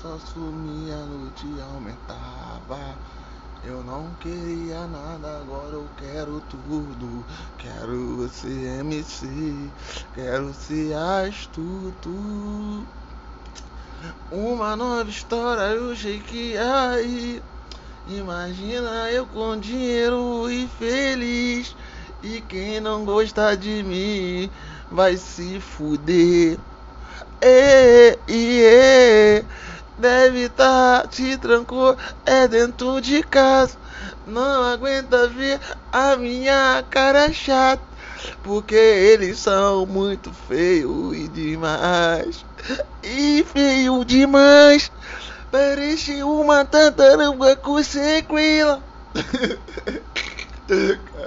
Só sumia, a noite aumentava. Eu não queria nada, agora eu quero tudo. Quero ser MC, quero ser astuto. Uma nova história, eu achei que ia ir. Imagina eu com dinheiro e feliz. E quem não gosta de mim vai se fuder. E, e, deve tá te trancou, é dentro de casa. Não aguenta ver a minha cara chata. Porque eles são muito feios demais. E feio demais. Parece uma tartaruga com sequela.